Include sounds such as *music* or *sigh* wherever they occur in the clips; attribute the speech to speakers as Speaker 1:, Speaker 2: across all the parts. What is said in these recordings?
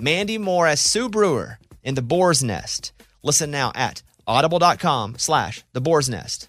Speaker 1: Mandy Moore as Sue Brewer in The Boar's Nest. Listen now at audible.com slash The Boar's Nest.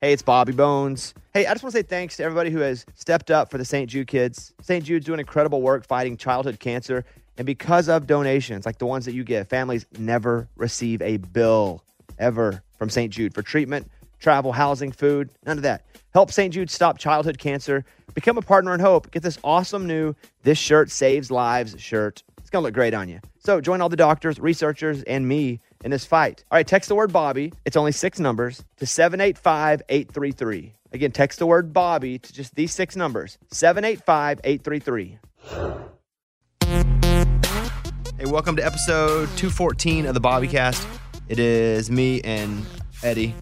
Speaker 1: Hey, it's Bobby Bones. Hey, I just want to say thanks to everybody who has stepped up for the St. Jude kids. St. Jude's doing incredible work fighting childhood cancer. And because of donations like the ones that you give, families never receive a bill ever from St. Jude for treatment, travel, housing, food, none of that. Help St. Jude stop childhood cancer. Become a partner in hope. Get this awesome new This Shirt Saves Lives shirt. It's going to look great on you. So join all the doctors, researchers, and me in this fight. All right, text the word Bobby. It's only six numbers to 785 833. Again, text the word Bobby to just these six numbers 785 833. Hey, welcome to episode 214 of the Bobbycast. It is me and Eddie.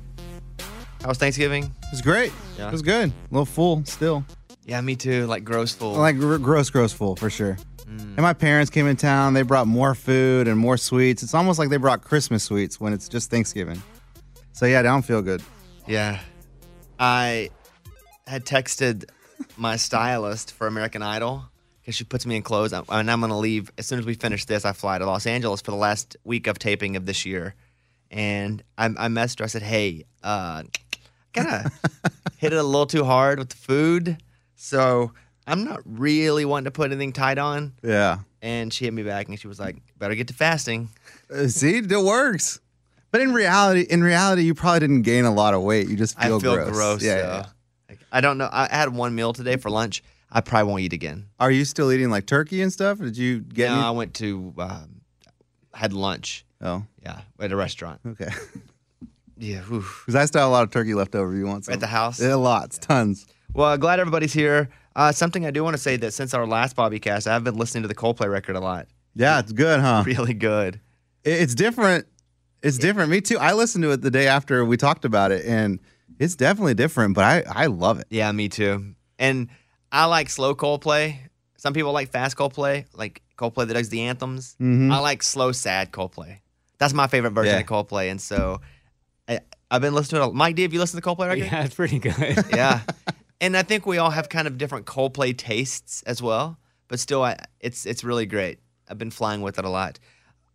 Speaker 1: How was Thanksgiving?
Speaker 2: It was great.
Speaker 1: Yeah.
Speaker 2: It was good. A little full still.
Speaker 1: Yeah, me too. Like gross full.
Speaker 2: Like gr- gross, gross full for sure.
Speaker 1: Mm.
Speaker 2: And my parents came in town. They brought more food and more sweets. It's almost like they brought Christmas sweets when it's just Thanksgiving. So yeah, I don't feel good.
Speaker 1: Yeah. I had texted my *laughs* stylist for American Idol because she puts me in clothes. I- And I'm going to leave as soon as we finish this. I fly to Los Angeles for the last week of taping of this year. And I, I messaged her. I said, hey, uh, kind of *laughs* hit it a little too hard with the food. So I'm not really wanting to put anything tight on.
Speaker 2: Yeah.
Speaker 1: And she hit me back and she was like, better get to fasting.
Speaker 2: Uh, see, it works. But in reality, in reality, you probably didn't gain a lot of weight. You just feel,
Speaker 1: I feel
Speaker 2: gross.
Speaker 1: gross.
Speaker 2: Yeah, yeah.
Speaker 1: Like, I don't know. I had one meal today for lunch. I probably won't eat again.
Speaker 2: Are you still eating like turkey and stuff? Did you get?
Speaker 1: no,
Speaker 2: any-
Speaker 1: I went to um, had lunch.
Speaker 2: oh,
Speaker 1: Yeah, at a restaurant.
Speaker 2: okay. *laughs*
Speaker 1: Yeah.
Speaker 2: Because I still have a lot of turkey left over. You want some?
Speaker 1: At the house.
Speaker 2: Yeah, lots, tons.
Speaker 1: Well, glad everybody's here. Uh, something I do want to say that since our last Bobby cast, I've been listening to the Coldplay record a lot.
Speaker 2: Yeah, it's good, huh? *laughs*
Speaker 1: Really good.
Speaker 2: It's different. It's different. Me too. I listened to it the day after we talked about it, and it's definitely different. But I, I love it.
Speaker 1: Yeah, me too. And I like slow Coldplay. Some people like fast Coldplay, like Coldplay that does the anthems.
Speaker 2: Mhm.
Speaker 1: I like slow, sad Coldplay. That's my favorite version
Speaker 2: Yeah.
Speaker 1: of Coldplay. And so I, I've been listening to it. Mike D, have you listened to the Coldplay record? *laughs*
Speaker 3: Yeah, it's pretty good.
Speaker 1: yeah. *laughs* And I think we all have kind of different Coldplay tastes as well, but still, I, it's it's really great. I've been flying with it a lot.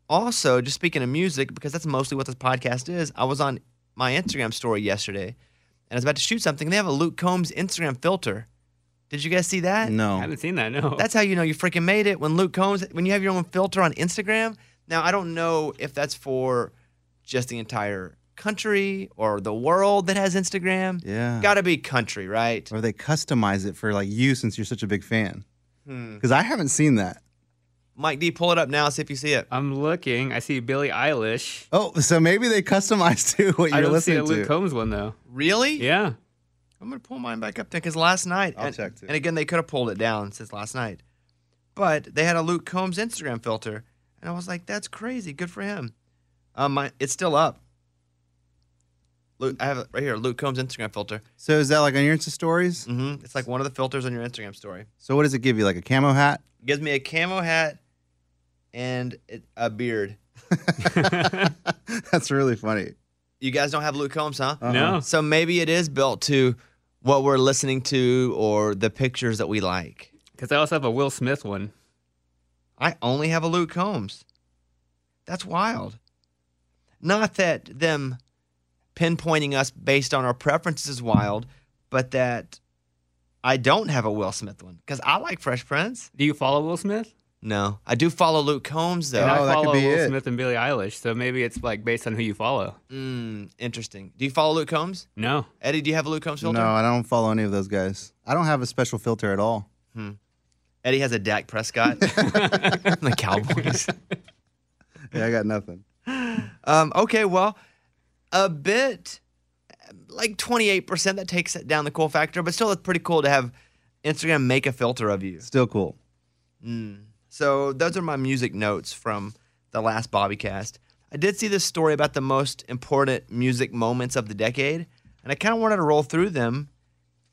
Speaker 1: Also, just speaking of music, because that's mostly what this podcast is, I was on my Instagram story yesterday, and I was about to shoot something. They have a Luke Combs Instagram filter. Did you guys see that?
Speaker 2: No, I
Speaker 3: haven't seen that. No. *laughs*
Speaker 1: That's how you know you freaking made it when Luke Combs, when you have your own filter on Instagram. Now, I don't know if that's for just the entire country or the world that has Instagram.
Speaker 2: Yeah.
Speaker 1: Got to be country, right?
Speaker 2: or they customize it for like you since you're such a big fan.
Speaker 1: Hmm.
Speaker 2: Because I haven't seen that.
Speaker 1: Mike D, pull it up now, see if you see it.
Speaker 3: I'm looking. I see Billie Eilish.
Speaker 2: Oh, so maybe they customized *laughs* to what you're
Speaker 3: don't see a Luke
Speaker 2: to.
Speaker 3: Combs one though.
Speaker 1: Really?
Speaker 3: Yeah.
Speaker 1: I'm gonna pull mine back up there because last night,
Speaker 2: I'll
Speaker 1: and,
Speaker 2: check, too.
Speaker 1: and again, they could have pulled it down since last night, but they had a Luke Combs Instagram filter, and I was like, "That's crazy. Good for him." Um, my, it's still up. Luke, I have it right here. Luke Combs Instagram filter.
Speaker 2: So is that like on your Insta stories?
Speaker 1: Mm-hmm. It's like one of the filters on your Instagram story.
Speaker 2: So what does it give you? Like a camo hat?
Speaker 1: It gives me a camo hat and it, a beard. *laughs* *laughs*
Speaker 2: That's really funny.
Speaker 1: You guys don't have Luke Combs, huh?
Speaker 2: Uh-uh.
Speaker 3: No.
Speaker 1: So maybe it is built to what we're listening to or the pictures that we like.
Speaker 3: Because I also have a Will Smith one.
Speaker 1: I only have a Luke Combs. That's wild. Not that them pinpointing us based on our preferences is wild, but that I don't have a Will Smith one because I like Fresh Prince.
Speaker 3: Do you follow Will Smith?
Speaker 1: No, I do follow Luke Combs though.
Speaker 3: And
Speaker 2: Oh,
Speaker 3: I
Speaker 2: that could
Speaker 3: follow
Speaker 2: be
Speaker 3: Will
Speaker 2: it.
Speaker 3: Smith and Billie Eilish, so maybe it's like based on who you follow.
Speaker 1: Mm, interesting. Do you follow Luke Combs?
Speaker 3: No.
Speaker 1: Eddie, do you have a Luke Combs filter?
Speaker 2: No, I don't follow any of those guys. I don't have a special filter at all.
Speaker 1: Eddie has a Dak Prescott. *laughs* *laughs* the Cowboys. *laughs*
Speaker 2: Yeah, I got nothing.
Speaker 1: Um, okay, well, a bit like 28% that takes it down the cool factor, but still it's pretty cool to have Instagram make a filter of you.
Speaker 2: Still cool. Mm.
Speaker 1: So those are my music notes from the last Bobbycast. I did see this story about the most important music moments of the decade, and I kind of wanted to roll through them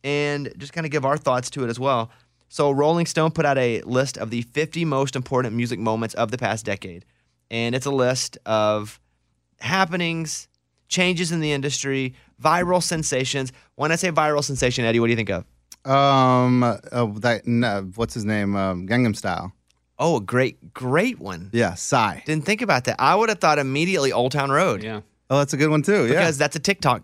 Speaker 1: and just kind of give our thoughts to it as well. So Rolling Stone put out a list of the 50 most important music moments of the past decade, and it's a list of happenings, changes in the industry, viral sensations. When I say viral sensation, Eddie, what do you think of?
Speaker 2: Um, uh, that no, what's his name? Um, Gangnam Style.
Speaker 1: Oh, a great, great one.
Speaker 2: Yeah, Psy.
Speaker 1: Didn't think about that. I would have thought immediately Old Town Road.
Speaker 3: Yeah.
Speaker 2: Oh, that's a good one too. Yeah.
Speaker 1: because that's a TikTok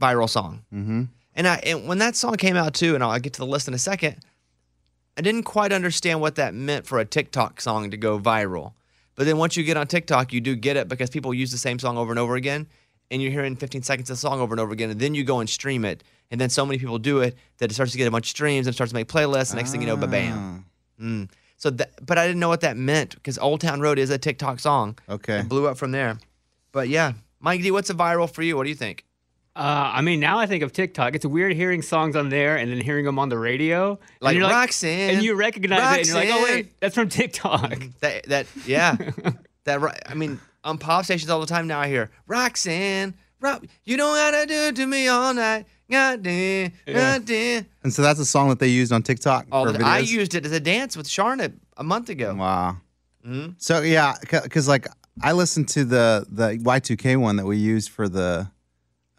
Speaker 1: viral song. Mm-hmm. And I and when that song came out too, and I'll get to the list in a second, I didn't quite understand what that meant for a TikTok song to go viral. But then once you get on TikTok, you do get it because people use the same song over and over again, and you're hearing 15 seconds of the song over and over again, and then you go and stream it, and then so many people do it that it starts to get a bunch of streams and starts to make playlists. And next thing you know, ba bam. Mm. So, that, but I didn't know what that meant because Old Town Road is a TikTok song.
Speaker 2: Okay.
Speaker 1: It blew up from there. But yeah, Mike D, what's a viral for you? What do you think?
Speaker 3: Uh, I mean, now I think of TikTok. It's weird hearing songs on there and then hearing them on the radio.
Speaker 1: Like
Speaker 3: and you're
Speaker 1: Roxanne,
Speaker 3: And you recognize it and you're like, oh, wait, that's from TikTok.
Speaker 1: That that yeah, *laughs* that ri- I mean on pop stations all the time now. I hear Roxanne, Ro- you know how to do it to me all night. Goddamn, goddamn.
Speaker 2: And so that's a song that they used on TikTok.
Speaker 1: All
Speaker 2: for
Speaker 1: the, I used it as a dance with Sharna a month ago.
Speaker 2: Wow.
Speaker 1: Mm-hmm.
Speaker 2: So yeah, because like I listened to the the Y2K one that we used for the,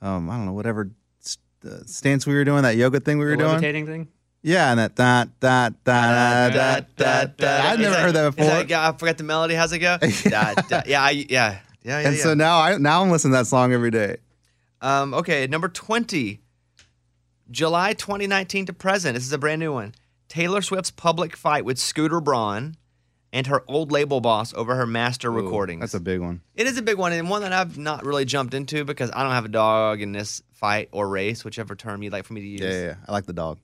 Speaker 2: um, I don't know whatever st- uh, stance we were doing, that yoga thing we were
Speaker 3: The
Speaker 2: doing.
Speaker 3: levitating thing.
Speaker 2: Yeah, and that da da da da da da. I've never heard that before.
Speaker 1: yeah, I forgot the melody. How's it go? *laughs* Da, da. Yeah, I, yeah, yeah, yeah.
Speaker 2: and
Speaker 1: yeah.
Speaker 2: so now I now I'm listening to that song every day.
Speaker 1: Um, okay, number 20, July 2019 to present. This is a brand new one. Taylor Swift's public fight with Scooter Braun and her old label boss over her master recordings.
Speaker 2: That's a big one.
Speaker 1: it is a big one and one that I've not really jumped into because I don't have a dog in this fight or race, whichever term you'd like for me to use.
Speaker 2: Yeah, yeah, yeah. I like the dog.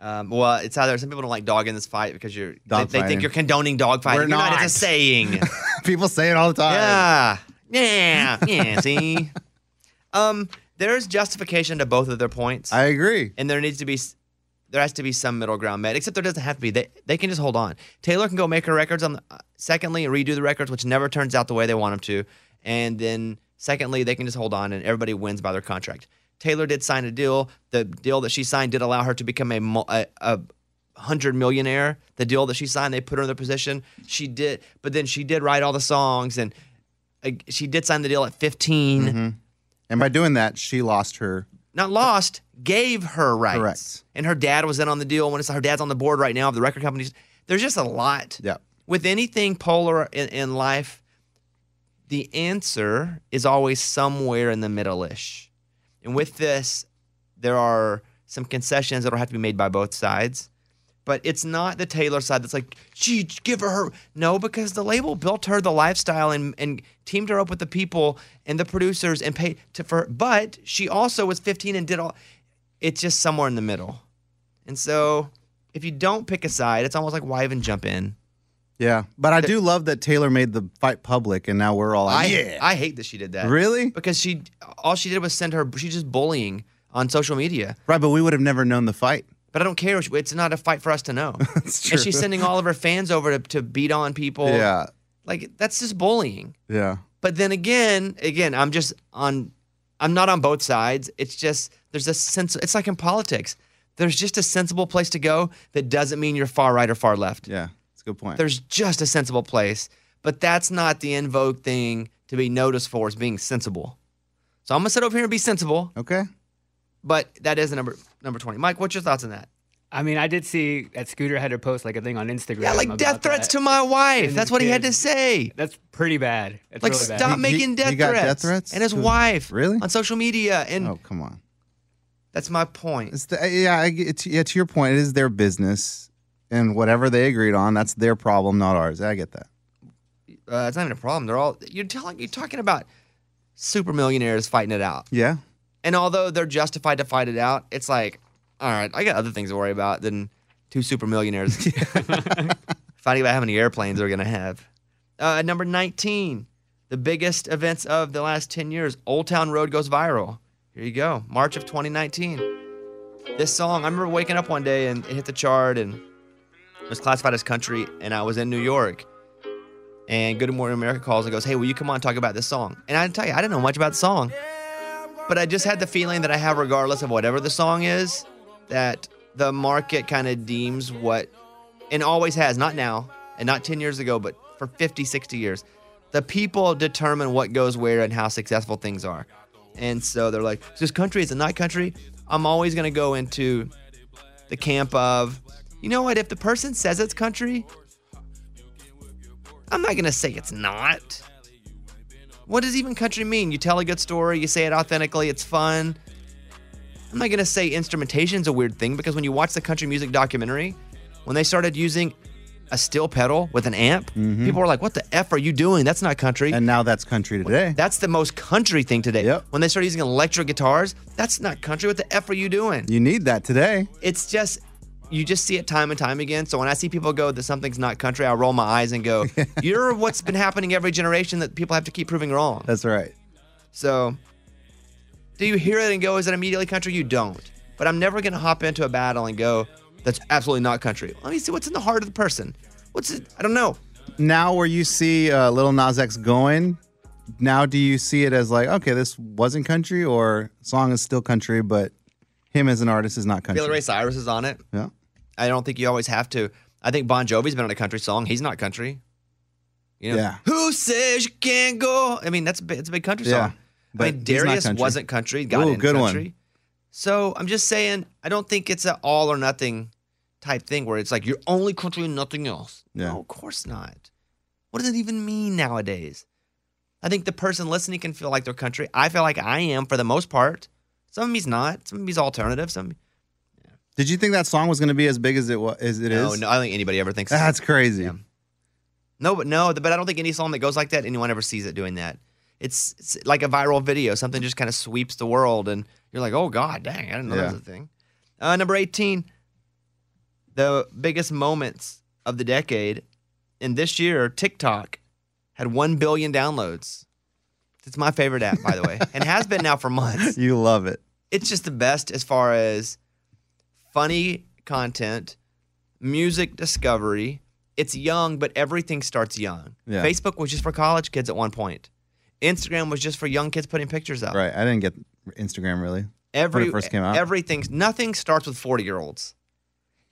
Speaker 1: Um, well, it's either some people don't like dog in this fight because you're they, they think you're condoning dog fighting.
Speaker 2: We're
Speaker 1: You're not.
Speaker 2: not.
Speaker 1: It's a saying. *laughs*
Speaker 2: People say it all the time.
Speaker 1: Yeah. Yeah. Yeah. See? Um, there's justification to both of their points.
Speaker 2: I agree.
Speaker 1: and there needs to be there has to be some middle ground met except there doesn't have to be they, they can just hold on taylor can go make her records on the, uh, secondly redo the records which never turns out the way they want them to and then secondly they can just hold on and everybody wins by their contract taylor did sign a deal the deal that she signed did allow her to become a, a, a hundred millionaire the deal that she signed they put her in the position she did but then she did write all the songs and uh, she did sign the deal at 15
Speaker 2: And by doing that, she lost her.
Speaker 1: not lost, gave her rights.
Speaker 2: Correct.
Speaker 1: And her dad was in on the deal. When it's her dad's on the board right now of the record companies, there's just a lot.
Speaker 2: Yeah.
Speaker 1: With anything polar in, in life, the answer is always somewhere in the middle-ish. And with this, there are some concessions that'll have to be made by both sides. But it's not the Taylor side that's like, gee, give her her. No, because the label built her the lifestyle and, and teamed her up with the people and the producers and paid to for but she also was 15 and did all it's just somewhere in the middle. And so if you don't pick a side, it's almost like why even jump in?
Speaker 2: Yeah. But I do love that Taylor made the fight public, and now we're all
Speaker 1: I
Speaker 2: like, yeah.
Speaker 1: I hate that she did that.
Speaker 2: Really?
Speaker 1: Because she all she did was send her she's just bullying on social media.
Speaker 2: Right, but we would have never known the fight.
Speaker 1: But I don't care. It's not a fight for us to know. *laughs*
Speaker 2: That's true.
Speaker 1: And she's sending all of her fans over to, to beat on people.
Speaker 2: Yeah.
Speaker 1: Like that's just bullying.
Speaker 2: Yeah.
Speaker 1: But then again, again, I'm just on I'm not on both sides. It's just there's a sense it's like in politics. There's just a sensible place to go that doesn't mean you're far right or far left.
Speaker 2: Yeah. That's a good point.
Speaker 1: There's just a sensible place. But that's not the in vogue thing to be noticed for is being sensible. So I'm gonna sit over here and be sensible,
Speaker 2: okay.
Speaker 1: but that is the number number 20. Mike, what's your thoughts on that?
Speaker 3: I mean, I did see that Scooter had to post like a thing on Instagram.
Speaker 1: Yeah, like
Speaker 3: about
Speaker 1: death threats
Speaker 3: that.
Speaker 1: to my wife.
Speaker 3: And
Speaker 1: That's
Speaker 3: his
Speaker 1: what he had to say.
Speaker 3: That's pretty bad. That's
Speaker 1: Like
Speaker 3: really bad.
Speaker 1: stop
Speaker 2: He-
Speaker 1: making
Speaker 2: he-
Speaker 1: death
Speaker 2: he got
Speaker 1: threats.
Speaker 2: death threats?
Speaker 1: And his
Speaker 2: To-
Speaker 1: wife.
Speaker 2: Really?
Speaker 1: On social media. And
Speaker 2: Oh, come on.
Speaker 1: that's my point.
Speaker 2: It's the, yeah, I, get- yeah, to your point, it is their business. And whatever they agreed on, that's their problem, not ours. I get that.
Speaker 1: Uh, it's not even a problem. They're all you're telling you're talking about super millionaires fighting it out.
Speaker 2: Yeah.
Speaker 1: And although they're justified to fight it out, it's like, all right, I got other things to worry about than two super millionaires *laughs* *laughs* fighting about how many airplanes they're going to have. Uh, number 19, the biggest events of the last 10 years Old Town Road goes viral. Here you go, March of 2019. This song, I remember waking up one day and it hit the chart and it was classified as country, and I was in New York. And Good Morning America calls and goes, Hey, will you come on talk about this song? And I tell you, I didn't know much about the song. But I just had the feeling that I have, regardless of whatever the song is, that the market kind of deems what, and always has, not now and not 10 years ago, but for 50, 60 years, the people determine what goes where and how successful things are. And so they're like, this country? Is a night country? I'm always going to go into the camp of, you know what? If the person says it's country, I'm not going to say it's not. What does even country mean? You tell a good story, you say it authentically, it's fun. I'm not gonna say instrumentation's a weird thing because when you watch the country music documentary, when they started using a steel pedal with an amp, mm-hmm. people were like, "What the f are you doing? That's not country."
Speaker 2: And now that's country today.
Speaker 1: that's the most country thing today.
Speaker 2: Yep.
Speaker 1: When they started using electric guitars, that's not country. What the f are you doing?
Speaker 2: You need that today.
Speaker 1: It's just you just see it time and time again. So when I see people go that something's not country, I roll my eyes and go, *laughs* "You're what's been happening every generation that people have to keep proving wrong."
Speaker 2: That's right.
Speaker 1: So, do you hear it and go, is it immediately country? You don't. But I'm never going to hop into a battle and go, that's absolutely not country. Let me see what's in the heart of the person. What's it? I don't know.
Speaker 2: Now, where you see uh, Lil Nas X going, now do you see it as like, okay, this wasn't country, or song is still country, but him as an artist is not country?
Speaker 1: Billy Ray Cyrus is on it.
Speaker 2: Yeah.
Speaker 1: I don't think you always have to. I think Bon Jovi's been on a country song. He's not country. You know,
Speaker 2: Yeah.
Speaker 1: Who says you can't go? I mean, that's a big, it's a big country
Speaker 2: Yeah,
Speaker 1: song. I
Speaker 2: but
Speaker 1: mean, Darius
Speaker 2: country.
Speaker 1: wasn't country. Got
Speaker 2: Ooh,
Speaker 1: in
Speaker 2: good one.
Speaker 1: So I'm just saying, I don't think it's an all or nothing type thing where it's like you're only country and nothing else.
Speaker 2: Yeah.
Speaker 1: No, of course not. What does it even mean nowadays? I think the person listening can feel like they're country. I feel like I am for the most part. Some of me's not. Some of me's alternative. Some
Speaker 2: Did you think that song was going to be as big as it was? As it is?
Speaker 1: no, no. I don't think anybody ever thinks
Speaker 2: That's crazy.
Speaker 1: Yeah. No, but no, but I don't think any song that goes like that, anyone ever sees it doing that. It's, it's like a viral video. Something just kind of sweeps the world, and you're like, oh, God, dang, I didn't know that was a thing. Uh, number 18, the biggest moments of the decade. In this year, TikTok had 1 billion downloads. It's my favorite app, by the way, *laughs* and has been now for months
Speaker 2: You love it.
Speaker 1: it's just the best as far as funny content, music discovery. It's young, but everything starts young.
Speaker 2: Yeah.
Speaker 1: Facebook was just for college kids at one point. Instagram was just for young kids putting pictures up.
Speaker 2: Right. I didn't get Instagram really.
Speaker 1: Every
Speaker 2: When it first came out.
Speaker 1: everything, nothing starts with forty year olds.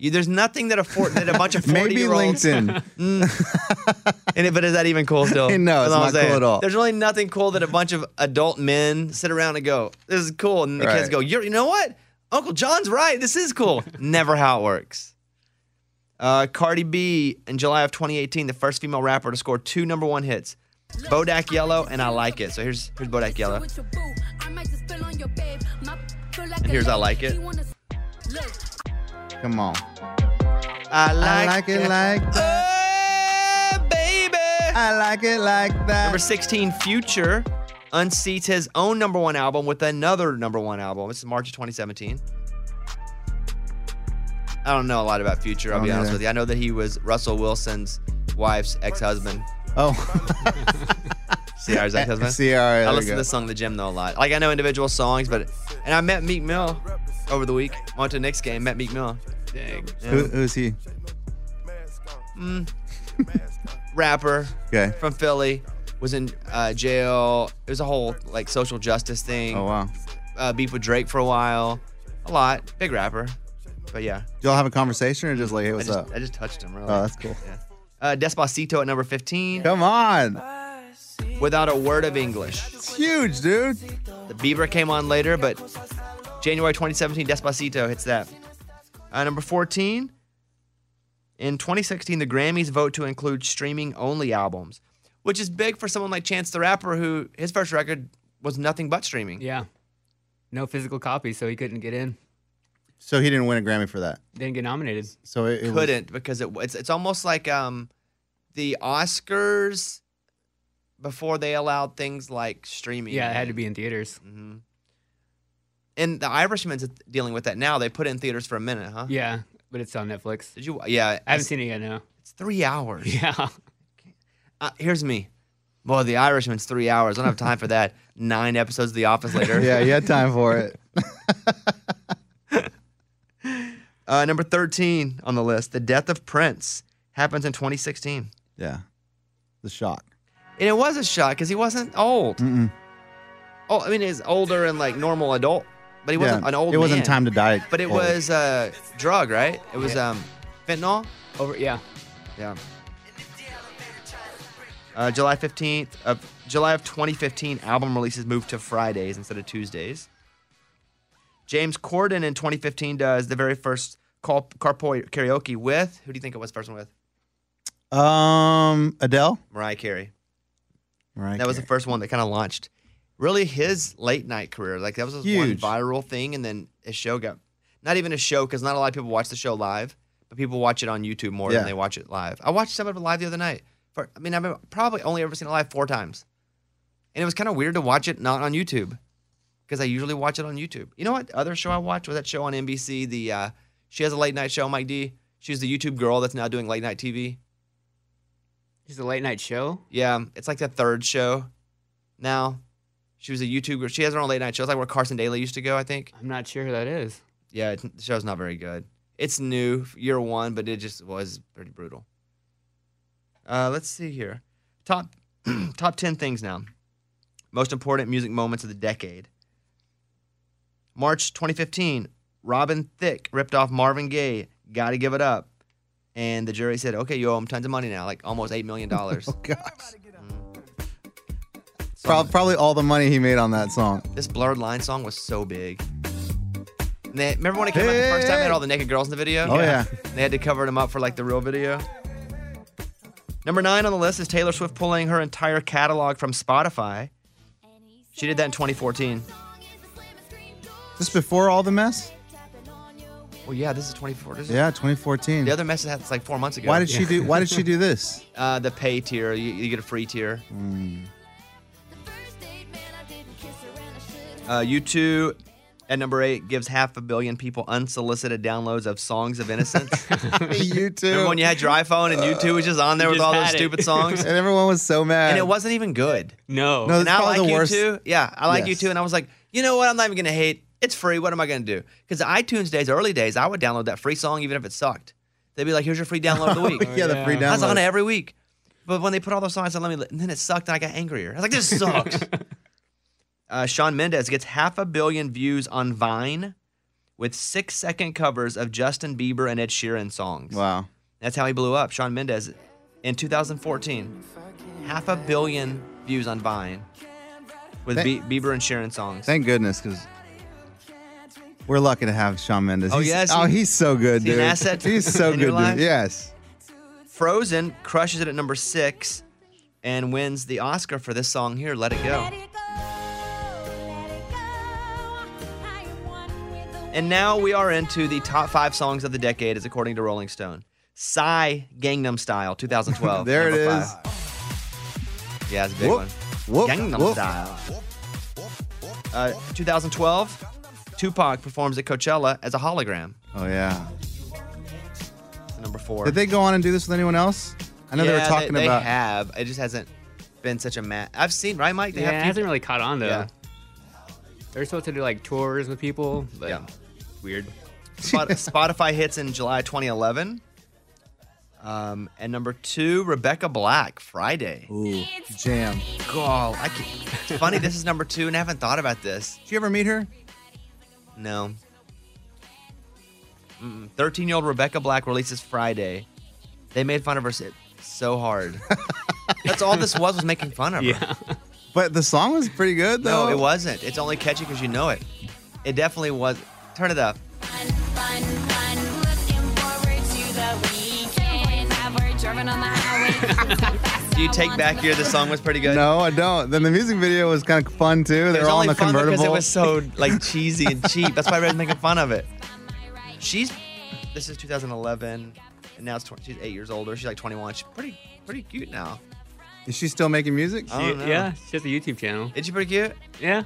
Speaker 1: You, there's nothing that a four, that a bunch of forty *laughs*
Speaker 2: Maybe
Speaker 1: year olds.
Speaker 2: LinkedIn. *laughs* Mm.
Speaker 1: And it- but is that even cool still? *laughs*
Speaker 2: No, it's not cool at all.
Speaker 1: There's really nothing cool that a bunch of adult men sit around and go, "This is cool," and the kids go, You're, "You know what? Uncle John's right. This is cool." *laughs* Never how it works. Uh, Cardi B in July of 2018, the first female rapper to score two number one hits, Bodak Yellow and I Like It. So here's here's Bodak Yellow.
Speaker 4: And here's I like it.
Speaker 2: Come on.
Speaker 1: I
Speaker 2: I
Speaker 1: like,
Speaker 2: like it like that.
Speaker 1: Oh, baby.
Speaker 2: I like it like that.
Speaker 1: Number 16, Future unseats his own number one album with another number one album. This is March of 2017. I don't know a lot about Future, I'll be oh, honest
Speaker 2: either.
Speaker 1: with you. I know that he was Russell Wilson's wife's ex husband.
Speaker 2: Oh. *laughs*
Speaker 1: Ciara's ex husband. *laughs*
Speaker 2: Ciara.
Speaker 1: I
Speaker 2: there we
Speaker 1: listen to this song in the gym though a lot. Like I know individual songs, but and I met Meek Mill over the week. Went to a Knicks game, met Meek Mill.
Speaker 3: Dang.
Speaker 1: Yeah.
Speaker 2: Who, who's he? Mm.
Speaker 1: Rapper
Speaker 2: Okay.
Speaker 1: from Philly was in uh, jail. It was a whole like social justice thing.
Speaker 2: Oh wow.
Speaker 1: uh, beef with Drake for a while. A lot. Big rapper. But yeah.
Speaker 2: Do y'all have a conversation or just like, hey,
Speaker 1: I
Speaker 2: what's
Speaker 1: just,
Speaker 2: up?
Speaker 1: I just touched him, really.
Speaker 2: Oh, that's cool.
Speaker 1: Yeah. Uh, Despacito at number 15.
Speaker 2: Come on.
Speaker 1: Without a word of English.
Speaker 2: It's huge, dude.
Speaker 1: The Bieber came on later, but January 2017, Despacito hits that. Uh, number 14. In 2016, the Grammys vote to include streaming only albums, which is big for someone like Chance the Rapper, who his first record was nothing but streaming.
Speaker 3: Yeah. No physical copy, so he couldn't get in.
Speaker 2: So he didn't win a Grammy for that.
Speaker 3: Didn't get nominated.
Speaker 2: So it, it
Speaker 1: Couldn't because it, it's it's almost like um, the Oscars before they allowed things like streaming.
Speaker 3: Yeah, it had to be in theaters.
Speaker 1: hmm And the Irishman's dealing with that now. They put it in theaters for a minute, huh?
Speaker 3: Yeah, but it's on Netflix.
Speaker 1: Did you? Yeah,
Speaker 3: I haven't seen it yet. No.
Speaker 1: It's three hours. *laughs*
Speaker 3: Yeah.
Speaker 1: Uh, here's me. Boy, The Irishman's three hours. I don't have time for that. *laughs* Nine episodes of The Office later.
Speaker 2: Yeah, you had time for it. *laughs* *laughs*
Speaker 1: Uh, number 13 on the list, The Death of Prince, happens in 2016.
Speaker 2: Yeah. The shock.
Speaker 1: And it was a shock because he wasn't old.
Speaker 2: Mm-mm.
Speaker 1: Oh, I mean, he's older and like normal adult, but he wasn't
Speaker 2: yeah,
Speaker 1: an old
Speaker 2: It wasn't
Speaker 1: man.
Speaker 2: time to die.
Speaker 1: But it
Speaker 2: old.
Speaker 1: was uh, drug, right? It was um, fentanyl.
Speaker 3: Over. Yeah.
Speaker 1: Yeah. Uh, July 15th of July of 2015, album releases moved to Fridays instead of Tuesdays. James Corden in 2015 does the very first call, carpool karaoke with who do you think it was first one with?
Speaker 2: Um, Adele.
Speaker 1: Mariah Carey.
Speaker 2: Right.
Speaker 1: That was the first one that kind of launched really his late night career. Like that was one viral thing, and then his show got not even a show because not a lot of people watch the show live, but people watch it on YouTube more
Speaker 2: Yeah.
Speaker 1: than they watch it live. I watched some of it live the other night. I mean, I've probably only ever seen it live four times, and it was kind of weird to watch it not on YouTube because I usually watch it on YouTube. You know what other show I watched was that show on NBC. The uh, she has a late night show. Mike D. She's the YouTube girl that's now doing late night TV.
Speaker 3: It's a late night show.
Speaker 1: Yeah, it's like the third show now. She was a YouTuber. She has her own late night show. It's like where Carson Daly used to go, I think.
Speaker 3: I'm not sure who that is.
Speaker 1: Yeah, the show's not very good. It's new, year one, but it just was pretty brutal. Uh, let's see here. Top *clears throat* top ten things now. Most important music moments of the decade. March 2015, Robin Thicke ripped off Marvin Gaye. Got to give it up. And the jury said, "Okay, you owe him tons of money now, like almost eight million dollars." *laughs*
Speaker 2: Oh gosh. Prob- probably all the money he made on that song.
Speaker 1: This Blurred Line song was so big. And they, remember when it came out the first time? They had all the naked girls in the video.
Speaker 2: Oh, yeah.
Speaker 1: They had to cover them up for like the real video. Number nine on the list is Taylor Swift pulling her entire catalog from Spotify. She did that in 2014.
Speaker 2: Just before all the mess.
Speaker 1: Well, yeah, this is 24. This is,
Speaker 2: Yeah, 2014.
Speaker 1: The other mess that's like four months ago.
Speaker 2: Why did she do? Why did she do *laughs* this?
Speaker 1: Uh, the pay tier. You, you get a free tier. Uh, U2 at number eight gives half a billion people unsolicited downloads of Songs of Innocence. *laughs*
Speaker 2: you too. *laughs*
Speaker 1: Remember when you had your iPhone and YouTube was just on there
Speaker 3: You
Speaker 1: with all those
Speaker 3: it.
Speaker 1: stupid songs? *laughs*
Speaker 2: and everyone was so mad.
Speaker 1: and it wasn't even good.
Speaker 3: No.
Speaker 2: No,
Speaker 1: And
Speaker 2: It's
Speaker 1: I
Speaker 2: probably
Speaker 1: like
Speaker 2: the
Speaker 1: you
Speaker 2: worst.
Speaker 1: too. Yeah, I like you
Speaker 2: Yes.
Speaker 1: too. And I was like, you know what? I'm not even gonna hate. It's free. What am I gonna do? Because iTunes days, early days, I would download that free song even if it sucked. They'd be like, "Here's your free download of the week."
Speaker 2: yeah, the free
Speaker 3: Yeah.
Speaker 1: I was on it every week. But when they put all those songs, I said, let me. And then it sucked, and I got angrier. I was like, "This sucks." Uh, Shawn Mendes gets half a billion views on Vine, with six-second covers of Justin Bieber and Ed Sheeran songs.
Speaker 2: Wow.
Speaker 1: That's how he blew up. Shawn Mendes in 2014, half a billion views on Vine with
Speaker 2: Thank-
Speaker 1: Be- Bieber and Sheeran songs.
Speaker 2: Thank goodness, because we're lucky to have Shawn Mendes.
Speaker 1: Oh,
Speaker 2: He's-
Speaker 1: yes?
Speaker 2: Oh, he's so good,
Speaker 1: Is he an
Speaker 2: dude.
Speaker 1: asset
Speaker 2: He's *laughs* so good, dude. Yes.
Speaker 1: Frozen crushes it at number six and wins the Oscar for this song here, Let It Go. And now we are into the top five songs of the decade, as according to Rolling Stone. Psy Gangnam Style, *laughs* 2012.
Speaker 2: There it is.
Speaker 1: five. Yeah, it's a big
Speaker 2: Whoop,
Speaker 1: one.
Speaker 2: whoop,
Speaker 1: Gangnam
Speaker 2: whoop.
Speaker 1: Style. Uh, 2012, Tupac performs at Coachella as a hologram.
Speaker 2: Oh yeah.
Speaker 1: Number four.
Speaker 2: Did they go on and do this with anyone else? I know they were talking
Speaker 1: they,
Speaker 2: about.
Speaker 1: They have. It just hasn't been such a mat. I've seen right, Mike. They
Speaker 3: yeah, it
Speaker 1: have
Speaker 3: hasn't really caught on though.
Speaker 1: Yeah.
Speaker 3: They're supposed to do like tours with people, but
Speaker 1: Yeah.
Speaker 3: weird. *laughs*
Speaker 1: Spotify hits in July 2011. Um, and number two, Rebecca Black, Friday.
Speaker 2: Ooh, jam.
Speaker 1: God, I can, it's funny. This is number two, and I haven't thought about this.
Speaker 2: Did you ever meet her?
Speaker 1: No. 13 year old Rebecca Black releases Friday. They made fun of her so- so hard. *laughs* That's all this was, was making fun of her.
Speaker 3: Yeah.
Speaker 2: But the song was pretty good though.
Speaker 1: No, it wasn't. It's only catchy because you know it. It definitely was. Turn it up. *laughs* Do you take back here? The song was pretty good.
Speaker 2: No, I don't. Then the music video was kind of fun too. They were all in the
Speaker 1: fun because
Speaker 2: convertible.
Speaker 1: it was so *laughs* like cheesy and cheap. That's why everybody's making fun of it. She's this is 2011, and now it's 20, she's eight years older. She's like 21. She's pretty pretty cute now.
Speaker 2: Is she still making music?
Speaker 1: I don't know.
Speaker 3: Yeah, she has a YouTube channel.
Speaker 1: Is she pretty cute?
Speaker 3: Yeah.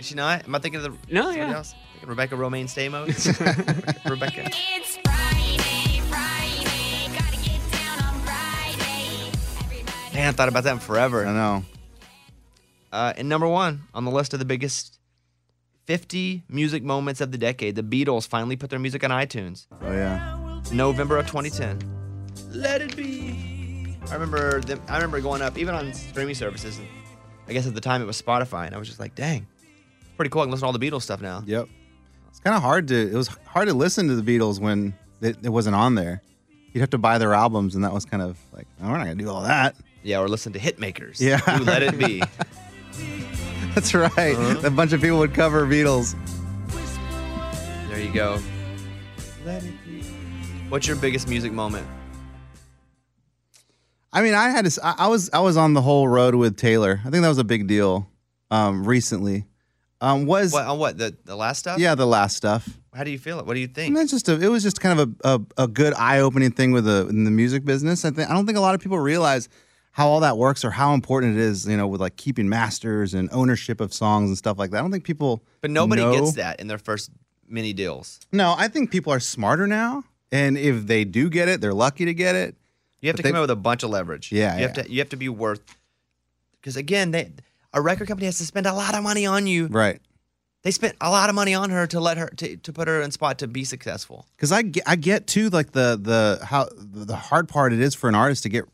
Speaker 1: Is she not? Am I thinking of the
Speaker 3: No,
Speaker 1: somebody
Speaker 3: yeah.
Speaker 1: else? Thinking Rebecca Romijn Stamos. *laughs* Rebecca.
Speaker 5: It's Friday, Friday, gotta get down on Friday. Everybody
Speaker 1: Man, I thought about that in forever.
Speaker 2: I know.
Speaker 1: Uh, and number one on the list of the biggest 50 music moments of the decade, the Beatles finally put their music on iTunes.
Speaker 2: Oh yeah.
Speaker 1: November of 2010. Let it be. I remember them, I remember going up even on streaming services. And I guess at the time it was Spotify, and I was just like, dang, it's pretty cool. I can listen to all the Beatles stuff now.
Speaker 2: Yep. It's kind of hard to. It was hard to listen to the Beatles when it, it wasn't on there. You'd have to buy their albums, and that was kind of like, oh, we're not gonna do all that.
Speaker 1: Yeah, or listen to Hitmakers.
Speaker 2: Yeah.
Speaker 1: Ooh, let it be. *laughs*
Speaker 2: That's right.
Speaker 1: Uh-huh.
Speaker 2: A bunch of people would cover Beatles.
Speaker 1: There you go. Let it be. What's your biggest music moment?
Speaker 2: I mean, I had to. I I was I was on the whole road with Taylor. I think that was a big deal. Um, recently, um, was
Speaker 1: What on what the the last stuff?
Speaker 2: yeah the last stuff.
Speaker 1: How do you feel it? What do you
Speaker 2: I
Speaker 1: think?
Speaker 2: mean, it's just a, it was just kind of a, a, a good eye opening thing with the in the music business. I think I don't think a lot of people realize how all that works or how important it is. You know, with like keeping masters and ownership of songs and stuff like that. I don't think people.
Speaker 1: But nobody
Speaker 2: know.
Speaker 1: gets that in their first mini deals.
Speaker 2: No, I think people are smarter now, and if they do get it, they're lucky to get it.
Speaker 1: You have
Speaker 2: But
Speaker 1: to
Speaker 2: they-
Speaker 1: come in with a bunch of leverage.
Speaker 2: Yeah,
Speaker 1: you have to you have to be worth because again, they a record company has to spend a lot of money on you.
Speaker 2: Right.
Speaker 1: They spent a lot of money on her to let her to, to put her in spot to be successful.
Speaker 2: Because I get, I get too like the the how the hard part it is for an artist to get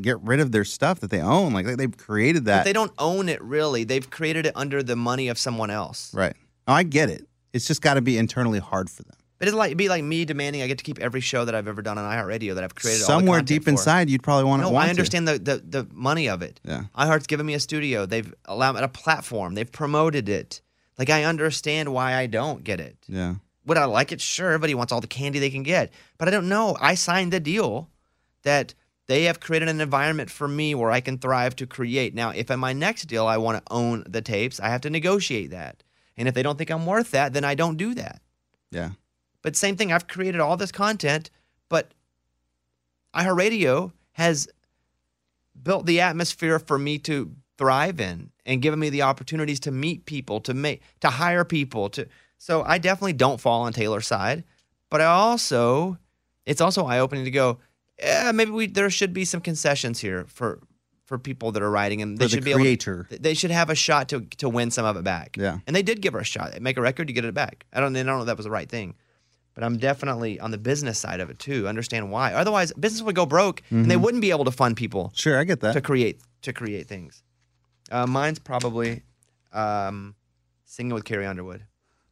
Speaker 2: get rid of their stuff that they own. Like they, they've created
Speaker 1: But
Speaker 2: that.
Speaker 1: they don't own it really. They've created it under the money of someone else.
Speaker 2: right. Oh, I get it. It's just got to be internally hard for them.
Speaker 1: But it'd like it'd be like me demanding I get to keep every show that I've ever done on iHeartRadio that I've created. all the
Speaker 2: Somewhere deep
Speaker 1: for.
Speaker 2: inside, you'd probably want to.
Speaker 1: No,
Speaker 2: want
Speaker 1: I
Speaker 2: to.
Speaker 1: understand the, the the money of it.
Speaker 2: Yeah.
Speaker 1: iHeart's given me a studio. They've allowed me a platform. They've promoted it. Like I understand why I don't get it.
Speaker 2: Yeah.
Speaker 1: Would I like it? Sure. Everybody wants all the candy they can get. But I don't know. I signed the deal that they have created an environment for me where I can thrive to create. Now, if in my next deal I want to own the tapes, I have to negotiate that. And if they don't think I'm worth that, then I don't do that.
Speaker 2: Yeah.
Speaker 1: But same thing, I've created all this content, but iHeartRadio has built the atmosphere for me to thrive in and given me the opportunities to meet people, to make to hire people, to so I definitely don't fall on Taylor's side, but I also it's also eye-opening to go, yeah, maybe we there should be some concessions here for for people that are writing and they
Speaker 2: the
Speaker 1: should be
Speaker 2: creator.
Speaker 1: able they should have a shot to to win some of it back.
Speaker 2: Yeah.
Speaker 1: And they did give her a shot. Make a record, you get it back. I don't I don't know if that was the right thing. But I'm definitely on the business side of it too. Understand why. Otherwise, business would go broke and they wouldn't be able to fund people
Speaker 2: Sure, I get that.
Speaker 1: to create to create things. Uh, mine's probably um, singing with Carrie Underwood.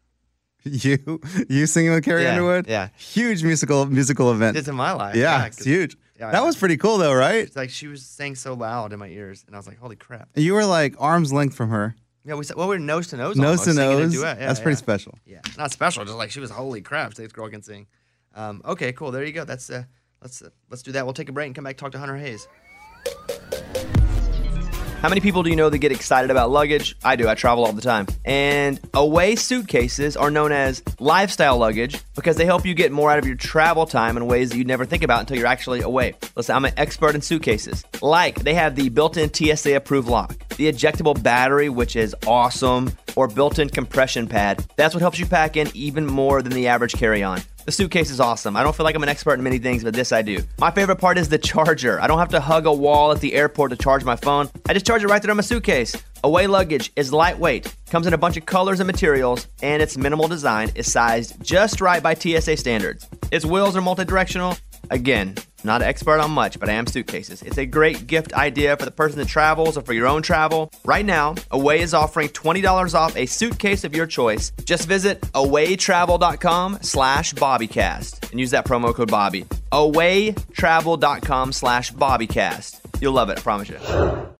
Speaker 1: *laughs*
Speaker 2: you you singing with Carrie
Speaker 1: Yeah,
Speaker 2: Underwood?
Speaker 1: yeah.
Speaker 2: Huge musical musical event.
Speaker 1: It's in my life.
Speaker 2: Yeah, it's huge.
Speaker 1: yeah,
Speaker 2: that was pretty cool though, right?
Speaker 1: It's like she was saying so loud in my ears, and I was like, "Holy crap!"
Speaker 2: You were like arm's length from her,
Speaker 1: Yeah, we said, well, we are nose to nose,
Speaker 2: nose to nose.
Speaker 1: Yeah,
Speaker 2: That's pretty
Speaker 1: yeah.
Speaker 2: special.
Speaker 1: Yeah, not special. Just like she was, holy crap, this girl can sing. Um, okay, cool. There you go. That's uh, let's uh, let's do that. We'll take a break and come back and talk to Hunter Hayes. How many people do you know that get excited about luggage? I do. I travel all the time. And away suitcases are known as lifestyle luggage because they help you get more out of your travel time in ways that you'd never think about until you're actually away. Listen, I'm an expert in suitcases. Like, they have the built in TSA approved lock, the ejectable battery, which is awesome, or built in compression pad. That's what helps you pack in even more than the average carry on. The suitcase is awesome. I don't feel like I'm an expert in many things, but this I do. My favorite part is the charger. I don't have to hug a wall at the airport to charge my phone. I just charge it right there on my suitcase. Away luggage is lightweight, comes in a bunch of colors and materials, and its minimal design is sized just right by TSA standards. Its wheels are multi-directional. Again, not an expert on much, but I am suitcases. It's a great gift idea for the person that travels or for your own travel. Right now, Away is offering $20 off a suitcase of your choice. Just visit awaytravel.com slash bobbycast and use that promo code Bobby. Awaytravel.com slash bobbycast. You'll love it, I promise you.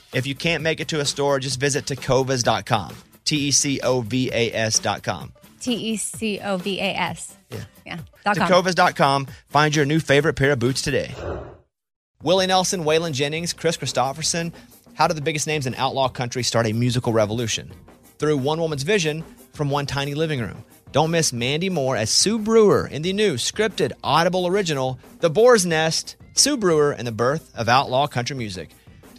Speaker 1: If you can't make it to a store, just visit tecovas.com. T E C O V A S.com.
Speaker 6: T E C O V A S.
Speaker 1: Yeah.
Speaker 6: Yeah.
Speaker 1: Tecovas.com. Find your new favorite pair of boots today. Willie Nelson, Waylon Jennings, Kris Kristofferson. How did the biggest names in outlaw country start a musical revolution? Through one woman's vision from one tiny living room. Don't miss Mandy Moore as Sue Brewer in the new scripted Audible original, The Boar's Nest, Sue Brewer and the Birth of Outlaw Country Music.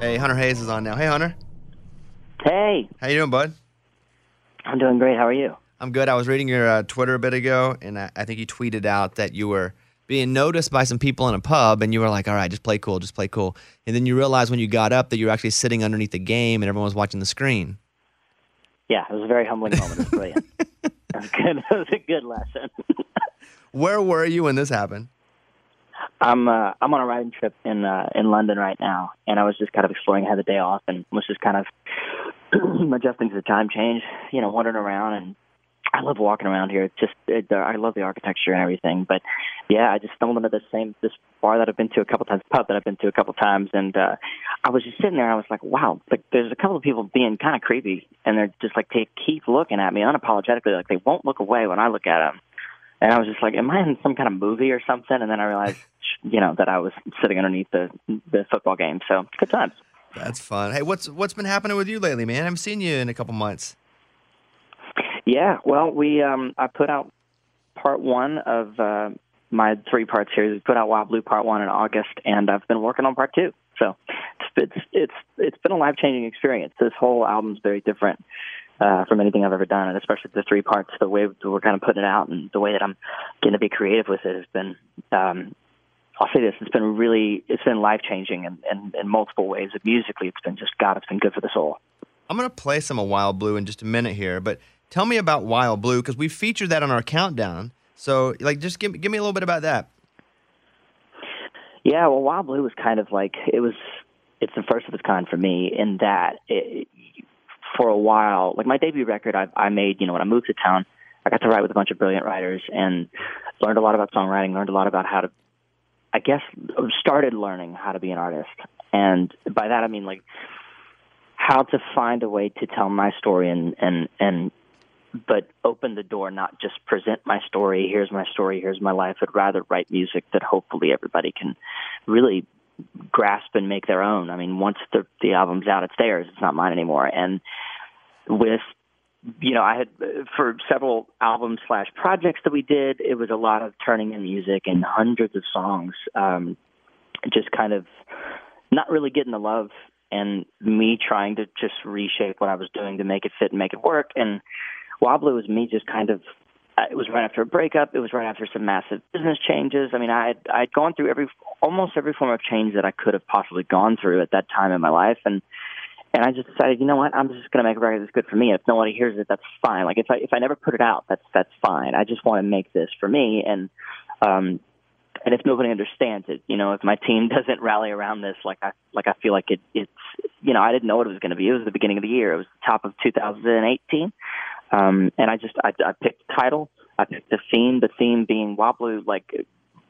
Speaker 1: Hey, Hunter Hayes is on now. Hey, Hunter.
Speaker 7: Hey,
Speaker 1: How you doing, bud?
Speaker 7: I'm doing great. How are you?
Speaker 1: I'm good. I was reading your uh, Twitter a bit ago, and I, I think you tweeted out that you were being noticed by some people in a pub, and you were like, "All right, just play cool, just play cool." And then you realized when you got up that you were actually sitting underneath the game, and everyone was watching the screen.
Speaker 7: Yeah, it was a very humbling moment. It was brilliant. *laughs* it, was good. *laughs* it was a good lesson. *laughs*
Speaker 1: Where were you when this happened?
Speaker 7: I'm uh, I'm on a riding trip in uh, in London right now, and I was just kind of exploring. I had the day off, and was just kind of *clears throat* adjusting to the time change. You know, wandering around, and I love walking around here. It's just it, I love the architecture and everything. But yeah, I just stumbled into the same this bar that I've been to a couple times, pub that I've been to a couple times, and uh, I was just sitting there. and I was like, wow, like there's a couple of people being kind of creepy, and they're just like they keep looking at me unapologetically, like they won't look away when I look at them. And I was just like, am I in some kind of movie or something? And then I realized, you know, that I was sitting underneath the the football game. So good times.
Speaker 1: That's fun. Hey, what's what's been happening with you lately, man? I haven't seen you in a couple months.
Speaker 7: Yeah, well, we um I put out part one of uh, my three part series. We put out Wild Blue Part One in August, and I've been working on Part Two. So it's it's it's, it's been a life changing experience. This whole album's very different uh, from anything I've ever done, and especially the three parts. The way we're kind of putting it out, and the way that I'm getting to be creative with it has been. Um, I'll say this: it's been really, it's been life changing in, in, in multiple ways. Musically, it's been just God, it's been good for the soul.
Speaker 1: I'm gonna play some of Wild Blue in just a minute here, but tell me about Wild Blue because we featured that on our countdown. So, like, just give give me a little bit about that.
Speaker 7: Yeah, well, Wild Blue was kind of like it was. It's the first of its kind for me in that it, for a while, like my debut record, I, I made. You know, when I moved to town, I got to write with a bunch of brilliant writers and learned a lot about songwriting. Learned a lot about how to, I guess, started learning how to be an artist. And by that I mean like how to find a way to tell my story and and and but open the door, not just present my story. Here's my story. Here's my life. I'd rather write music that hopefully everybody can really grasp and make their own. I mean, once the the album's out, it's theirs. It's not mine anymore. And with you know, I had for several albums slash projects that we did, it was a lot of turning in music and hundreds of songs, um, just kind of not really getting the love and me trying to just reshape what I was doing to make it fit and make it work. And Wobbly was me just kind of. Uh, It was right after a breakup. It was right after some massive business changes. I mean, I had I'd gone through every almost every form of change that I could have possibly gone through at that time in my life, and and I just decided, you know what, I'm just going to make a record that's good for me. If nobody hears it, that's fine. Like if I if I never put it out, that's that's fine. I just want to make this for me, and um, and if nobody understands it, you know, if my team *laughs* doesn't rally around this, like I like I feel like it it's you know I didn't know what it was going to be. It was the beginning of the year. It was the top of 2018, um, and I just I, I picked the title. I picked the theme. The theme being Wild Blue, like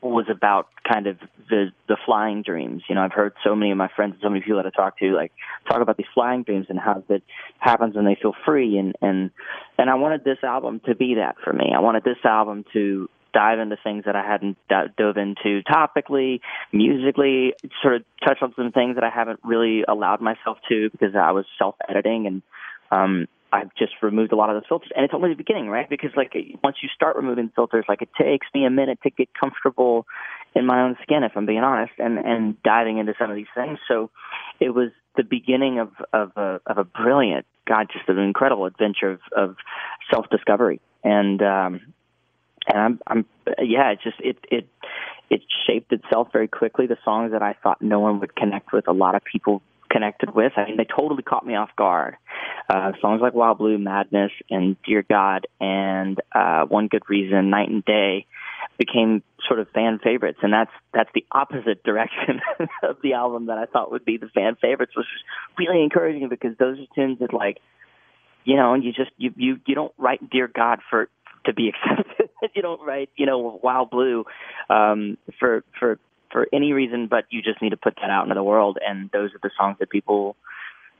Speaker 7: was about kind of the the flying dreams. You know, I've heard so many of my friends and so many people that I talk to like talk about these flying dreams and how that happens when they feel free and and and I wanted this album to be that for me. I wanted this album to dive into things that I hadn't d- dove into topically, musically, sort of touch on some things that I haven't really allowed myself to because I was self-editing and um I've just removed a lot of those filters, and it's only the beginning, right? Because like once you start removing filters, like it takes me a minute to get comfortable in my own skin, if I'm being honest, and and diving into some of these things. So it was the beginning of of a of a brilliant, God, just an incredible adventure of, of self discovery, and um, and I'm I'm yeah, it just it it it shaped itself very quickly. The songs that I thought no one would connect with, a lot of people connected with. I mean, they totally caught me off guard. Uh, songs like Wild Blue, Madness, and Dear God, and uh, One Good Reason, Night and Day became sort of fan favorites, and that's that's the opposite *laughs* direction of the album that I thought would be the fan favorites, which was really encouraging because those are tunes that like, you know, you just you you you don't write Dear God for to be *laughs* accepted. you don't write, you know, Wild Blue um, for for for any reason, but you just need to put that out into the world. And those are the songs that people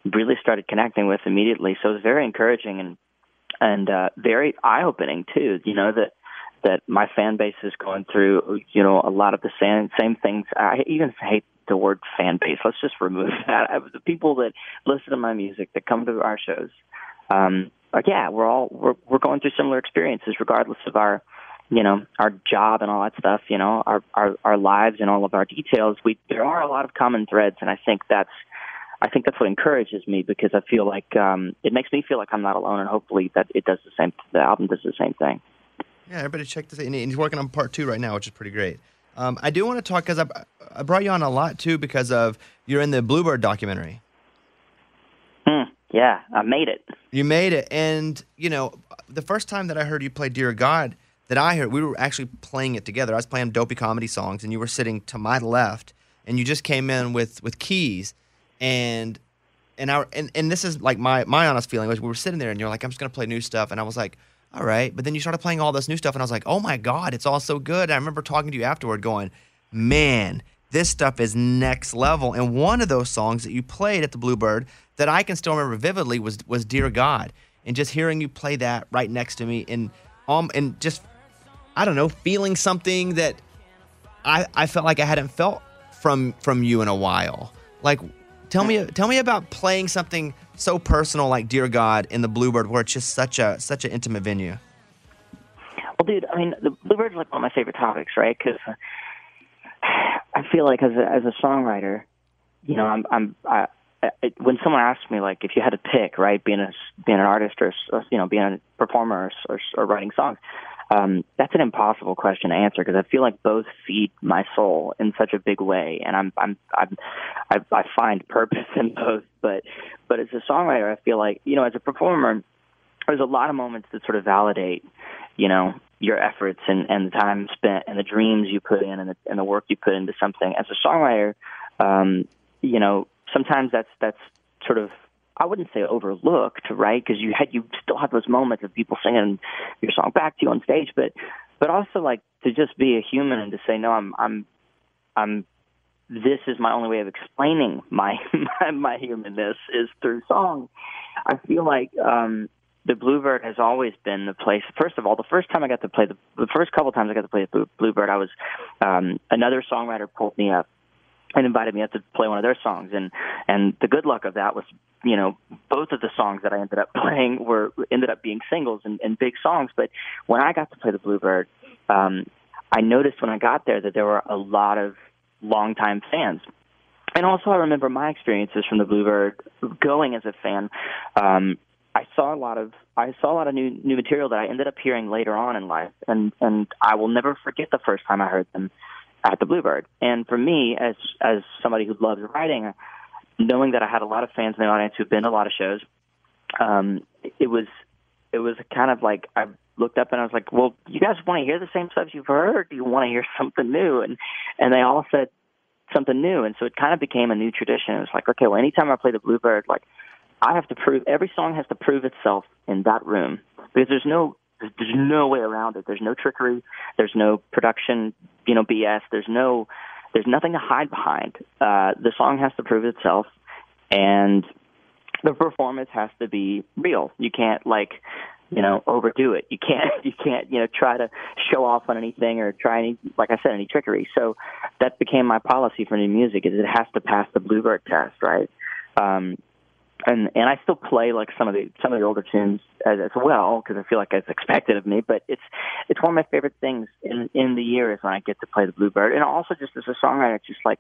Speaker 7: really started connecting with immediately. So it was very encouraging and and uh, very eye opening too. You know that that my fan base is going through, you know, a lot of the same same things. I even hate the word fan base. Let's just remove *laughs* that. I, the people that listen to my music, that come to our shows, um, like yeah, we're all we're we're going through similar experiences, regardless of our you know our job and all that stuff you know our our our lives and all of our details we there are a lot of common threads and i think that's i think that's what encourages me because i feel like um it makes me feel like i'm not alone and hopefully that it does the same the album does the same thing
Speaker 1: Yeah, everybody check this. out. And he's working on part two right now, which is pretty great. Um, I do want to talk because I, I brought you on a lot too because of you're in the Bluebird documentary.
Speaker 7: Hmm, yeah i made it
Speaker 1: You made it, and you know the first time that I heard you play "Dear God," that I heard we were actually playing it together. I was playing dopey comedy songs, and you were sitting to my left, and you just came in with with keys, and and I and, and this is like my my honest feeling was we were sitting there, and you're like, I'm just gonna play new stuff, and I was like. All right, but then you started playing all this new stuff, and I was like, "Oh my god, it's all so good!" And I remember talking to you afterward, going, "Man, this stuff is next level." And one of those songs that you played at the Bluebird that I can still remember vividly was was "Dear God," and just hearing you play that right next to me, and um, and just I don't know, feeling something that I I felt like I hadn't felt from from you in a while. Like, tell me tell me about playing something so personal like "Dear God" in the Bluebird, where it's just such a such an intimate venue.
Speaker 7: Well, dude, I mean, the Bluebird's like one of my favorite topics, right? Because I feel like as a as a songwriter, you know, I'm I'm I, when someone asks me like if you had to pick, right, being a being an artist or, or you know being a performer or, or, or writing songs, um, that's an impossible question to answer because I feel like both feed my soul in such a big way, and I'm I'm I'm I, I find purpose *laughs* in both. But but as a songwriter, I feel like you know as a performer, there's a lot of moments that sort of validate, you know, your efforts and, and the time spent and the dreams you put in and the, and the work you put into something. As a songwriter, um, you know, sometimes that's that's sort of I wouldn't say overlooked, right? Because you had you still have those moments of people singing your song back to you on stage, but but also like to just be a human and to say no, I'm I'm I'm this is my only way of explaining my *laughs* my, my humanness is through song. I feel like um the Bluebird has always been the place. First of all, the first time I got to play the the first couple times I got to play the Bluebird, I was um, another songwriter pulled me up and invited me up to play one of their songs. And and the good luck of that was you know both of the songs that I ended up *laughs* playing were ended up being singles and, and big songs. But when I got to play the Bluebird um I noticed when I got there that there were a lot of longtime fans. And also I remember my experiences from the Bluebird going as a fan. Um I saw a lot of I saw a lot of new new material that I ended up hearing later on in life. And and I will never forget the first time I heard them at the Bluebird. And for me, as as somebody who loves writing, knowing that I had a lot of fans in the audience who've been to a lot of shows, um, it was it was kind of like I looked up and I was like, "Well, you guys want to hear the same stuff you've heard, or do you want to hear *laughs* something new?" And and they all said something new, and so it kind of became a new tradition. It was like, okay, well, anytime I play the Bluebird, like I have to prove every song has to prove itself in that room because there's no there's, there's no way around it. There's no trickery. There's no production, you know, BS. There's no there's nothing to hide behind. Uh, the song has to prove itself, and the performance has to be real. You can't like you know overdo it. You can't *laughs* you can't you know try to show off on anything or try any like I said any trickery. So that became my policy for new music is it has to pass the Bluebird test, right? Um, and and I still play like some of the some of the older tunes as, as well because I feel like it's expected of me. But it's it's one of my favorite things in in the year is when I get to play the Bluebird, and also just as a songwriter, it's just like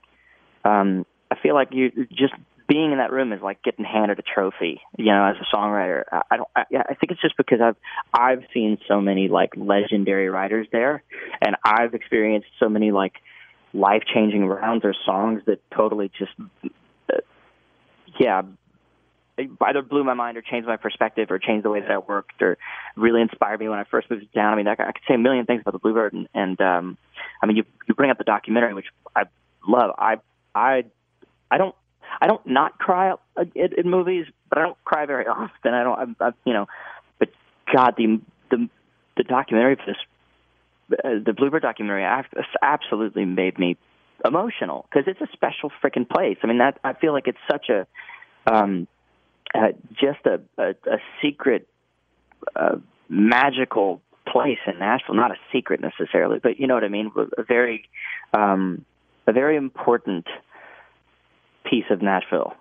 Speaker 7: um, I feel like you just being in that room is like getting handed a trophy. You know, as a songwriter, I, I don't. I, I think it's just because I've I've seen so many like legendary writers there, and I've experienced so many like life changing rounds or songs that totally just uh, yeah either blew my mind or changed my perspective or changed the way that I worked or really inspired me when I first moved down. I mean, I, could say a million things about the Bluebird, and, and um, I mean, you you bring up the documentary, which I love. I I I don't I don't not cry at, in movies, but I don't cry very often. I don't, I, I, you know, but God, the the the documentary for this, uh, the Bluebird documentary, absolutely made me emotional because it's a special freaking place. I mean, that I feel like it's such a um, uh, just a, a, a secret, uh, magical place in Nashville. Not a secret necessarily, but you know what I mean. A very, um, a very important piece of Nashville.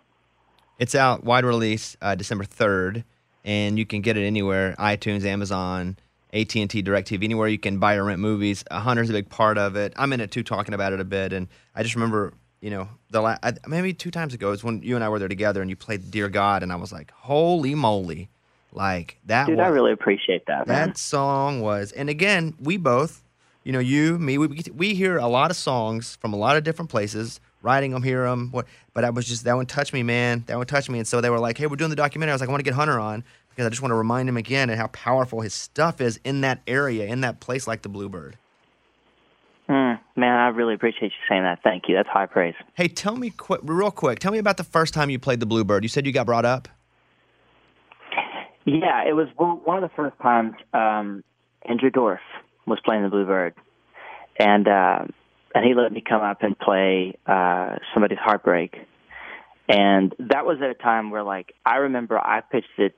Speaker 1: It's out wide release uh, December third, and you can get it anywhere: iTunes, Amazon, AT and T, Directv, anywhere you can buy or rent movies. Hunter's a big part of it. I'm in it too, talking about it a bit, and I just remember you know, the la- I, maybe two times ago is when you and I were there together and you played Dear God, and I was like, holy moly, like that.
Speaker 7: Dude,
Speaker 1: was,
Speaker 7: I really appreciate that. Man.
Speaker 1: That song was, and again, we both, you know, you, me, we we hear a lot of songs from a lot of different places, writing them, hear them, what. But I was just that one touched me, man. That one touched me, and so they were like, hey, we're doing the documentary. I was like, I want to get Hunter on because I just want to remind him again and how powerful his stuff is in that area, in that place like the Bluebird.
Speaker 7: Mm, man, I really appreciate you saying that. Thank you. That's high praise.
Speaker 1: Hey, tell me quick, real quick. Tell me about the first time you played the Bluebird. You said you got brought up.
Speaker 7: Yeah, it was one of the first times um, Andrew Dorff was playing the Bluebird, and uh, and he let me come up and play uh, somebody's heartbreak, and that was at a time where like I remember I pitched it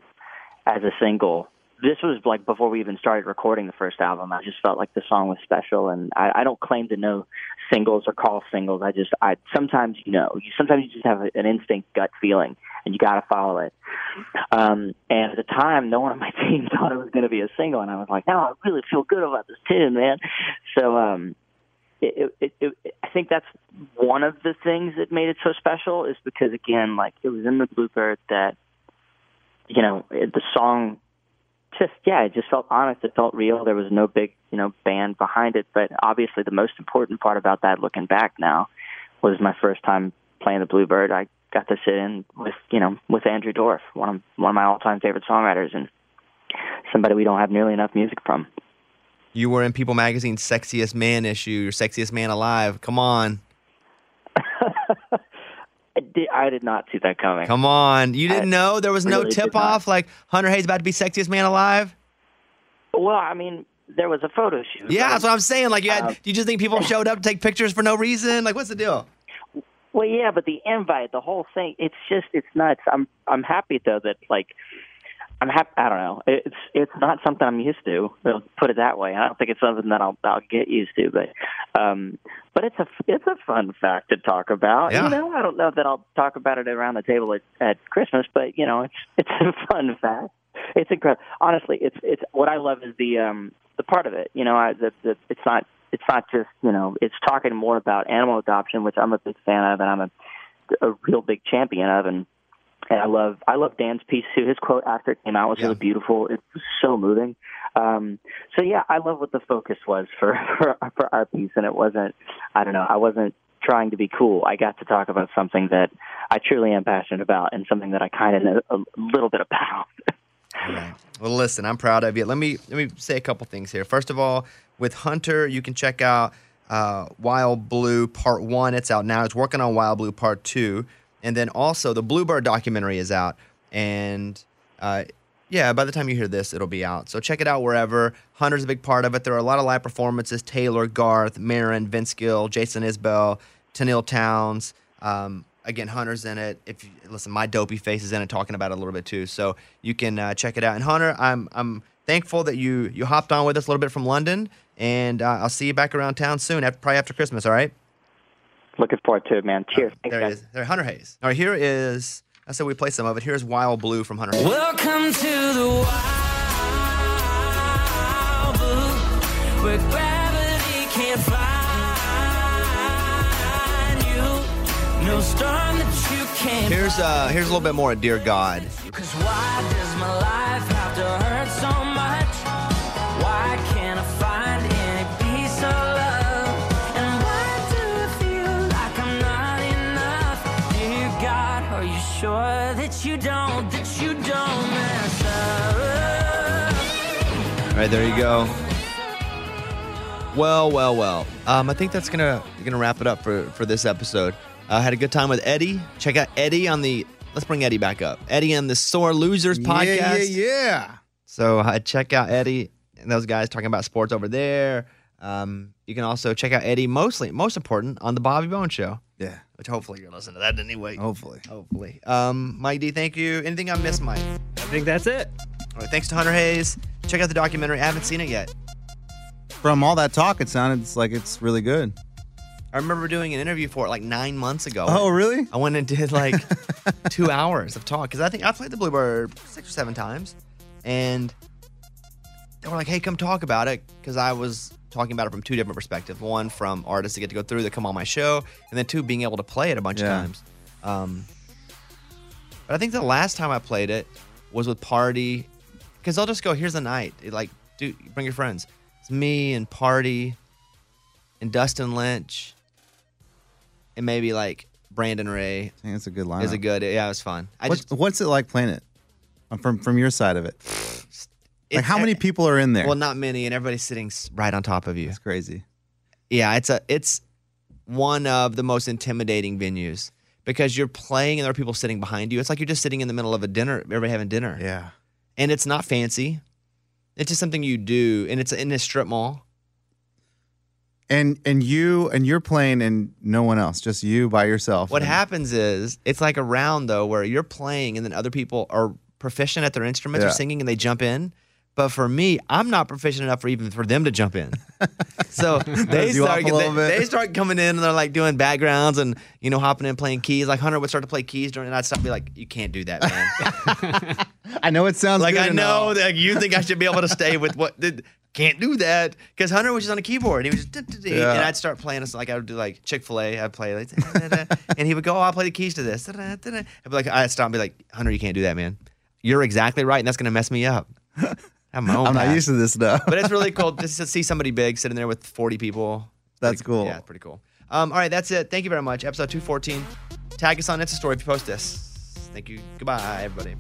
Speaker 7: as a single this was like before we even started recording the first album. I just felt like the song was special, and I, I don't claim to know singles or call singles. I just, I sometimes you know, you sometimes you just have an instinct, gut feeling, and you got to follow it. Um, and at the time, no one on my *laughs* team thought it was going to be a single, and I was like, no, I really feel good about this tune, man. So, um, it, it, it, it, I think that's one of the things that made it so special is because again, like it was in the Bluebird that, you know, the song just yeah, it just felt honest. It felt real. There was no big you know band behind it. But obviously, the most important part about that, looking back now, was my first time playing the Bluebird. I got to sit in with you know with Andrew Dorff, one of one of my all time favorite songwriters, and somebody we don't have nearly enough music from.
Speaker 1: You were in People Magazine's Sexiest Man issue, your Sexiest Man Alive. Come on.
Speaker 7: I did, I did not see that coming.
Speaker 1: Come on. You didn't
Speaker 7: I
Speaker 1: know there was no
Speaker 7: really did
Speaker 1: tip off like Hunter Hayes about to be Sexiest Man Alive?
Speaker 7: Well, I mean, there was a photo shoot.
Speaker 1: Yeah,
Speaker 7: right?
Speaker 1: that's what I'm saying. Like, you had,
Speaker 7: Um,
Speaker 1: do you just think people *laughs* showed up to take pictures for no reason? Like, what's the deal?
Speaker 7: Well, yeah, but the invite, the whole thing, it's just it's nuts. I'm I'm happy though that like I'm happy. I don't know. It's it's not something I'm used to. I'll put it that way. I don't think it's something that I'll I'll get used to. But um, but it's a it's a fun fact to talk about.
Speaker 1: Yeah.
Speaker 7: You know, I don't know that I'll talk about it around the table at, at Christmas, but you know, it's it's a *laughs* fun fact. It's incredible. Honestly, it's it's what I love is the um the part of it. You know, I the, the it's not it's not just you know it's talking more about animal adoption, which I'm a big fan of, and I'm a a real big champion of, and and I love I love Dan's piece too. His quote after it came out was
Speaker 1: Yeah.
Speaker 7: really beautiful. It was so moving. Um, so yeah, I love what the focus was for, *laughs* for for our piece, and it wasn't. I don't know. I wasn't trying to be cool. I got to talk about something that I truly am passionate about, and something that I kind of know a little bit about. *laughs*
Speaker 1: Right. Well, listen, I'm proud of you. Let me let me say a couple things here. First of all, with Hunter, you can check out uh, Wild Blue Part One. It's out now. It's working on Wild Blue Part Two, and then also the Bluebird documentary is out. And uh, yeah, by the time you hear this, it'll be out. So check it out wherever. Hunter's a big part of it. There are a lot of live performances: Taylor, Garth, Maren, Vince Gill, Jason Isbell, Tenille Townes. Um, again, Hunter's in it. If you, listen, my dopey face is in it, talking about it a little bit too. So you can uh, check it out. And Hunter, I'm I'm thankful that you you hopped on with us a little bit from London, and uh, I'll see you back around town soon, after, probably after Christmas. All right.
Speaker 7: Looking forward to it, man. Cheers. Thanks,
Speaker 1: There he
Speaker 7: guys.
Speaker 1: is. There, Hunter Hayes. All right, here is. I said we play some of it. Here's Wild Blue from Hunter. Hayes.
Speaker 8: Welcome to the wild blue, where gravity can't find you. No storm that you can't.
Speaker 1: Here's uh here's a little bit more of Dear God.
Speaker 8: Cause why does my life
Speaker 1: right, there you go. Well, well, well. Um, I think that's gonna gonna wrap it up for for this episode. I had a good time with Eddie. Check out Eddie on the. Let's bring Eddie back up. Eddie on the Sore Losers podcast.
Speaker 2: Yeah, yeah, yeah.
Speaker 1: So uh, check out Eddie and those guys talking about sports over there. Um, you can also check out Eddie, mostly most important, on the Bobby Bones Show,
Speaker 2: Yeah,
Speaker 1: which hopefully you're listening to that anyway.
Speaker 2: hopefully.
Speaker 1: Hopefully. Um, Mike D, thank you. Anything I missed, Mike?
Speaker 3: I think that's it.
Speaker 1: All right, thanks to Hunter Hayes. Check out the documentary. I haven't seen it yet.
Speaker 2: From all that talk, it sounded like it's really good.
Speaker 1: I remember doing an interview for it like nine months ago.
Speaker 2: Oh, really?
Speaker 1: I went and did like *laughs* two hours of talk because I think I played the Bluebird six or seven times, and they were like, "Hey, come talk about it," because I was talking about it from two different perspectives. One from artists that get to go through that come on my show, and then two being able to play it a bunch
Speaker 2: Yeah.
Speaker 1: of times. Um, but I think the last time I played it was with Party, because they'll just go, "Here's the night." It, like, dude, bring your friends. It's me and Party, and Dustin Lynch, and maybe like Brandon Ray
Speaker 2: I think it's a good line.
Speaker 1: is a good. Yeah, it was fun. I
Speaker 2: What's,
Speaker 1: just
Speaker 2: what's it like playing it? Uh, From from your side of it, like how many people are in there?
Speaker 1: Well, not many, and everybody's sitting right on top of you.
Speaker 2: it's crazy.
Speaker 1: Yeah, it's a it's one of the most intimidating venues because you're playing and there are people sitting behind you. It's like you're just sitting in the middle of a dinner, everybody having dinner,
Speaker 2: Yeah.
Speaker 1: And it's not fancy. It's just something you do, and it's in a strip mall.
Speaker 2: And and you and you're playing and no one else, just you by yourself.
Speaker 1: What
Speaker 2: And-
Speaker 1: happens is it's like a round though where you're playing and then other people are proficient at their instruments or
Speaker 2: Yeah.
Speaker 1: singing and they jump in. But for me, I'm not proficient enough for even for them to jump in. *laughs* So they start they, they start coming in and they're like doing backgrounds and you know hopping in playing keys. Like Hunter would start to play keys during and I'd stop and be like, You can't do that, man. *laughs*
Speaker 2: I know it sounds
Speaker 1: like I know that you think I should be able to stay with what did can't do that because Hunter was just on a keyboard. And he was just
Speaker 2: Yeah.
Speaker 1: and I'd start playing. It's like I would do like Chick Fil A. I'd play like and he would go, oh, "I'll play the keys to this." I'd be like, I'd stop and be like, "Hunter, you can't do that, man. You're exactly right, and that's gonna mess me up." I'm, my own
Speaker 2: I'm not
Speaker 1: path.
Speaker 2: used to this stuff.
Speaker 1: but it's really cool *laughs* just to see somebody big sitting there with 40 people. It's
Speaker 2: That's
Speaker 1: pretty-
Speaker 2: cool.
Speaker 1: Yeah, pretty cool. Um, all right, that's it. Thank you very much. Episode 214. Tag us on Insta story if you post this. Thank you. Goodbye, everybody.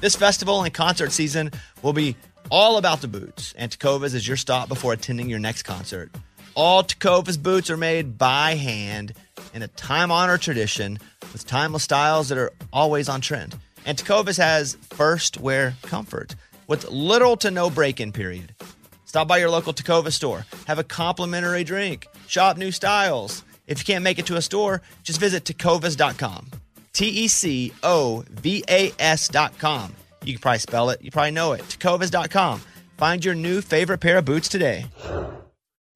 Speaker 1: This festival and concert season will be all about the boots, and Tecovas is your stop before attending your next concert. All Tecovas boots are made by hand in a time honored tradition with timeless styles that are always on trend. And Tecovas has first wear comfort with little to no break in period. Stop by your local Tecovas store, have a complimentary drink, shop new styles. If you can't make it to a store, just visit tecovas.com. T E C O V A S.com. You can probably spell it, you probably know it. Tecovas.com. Find your new favorite pair of boots today.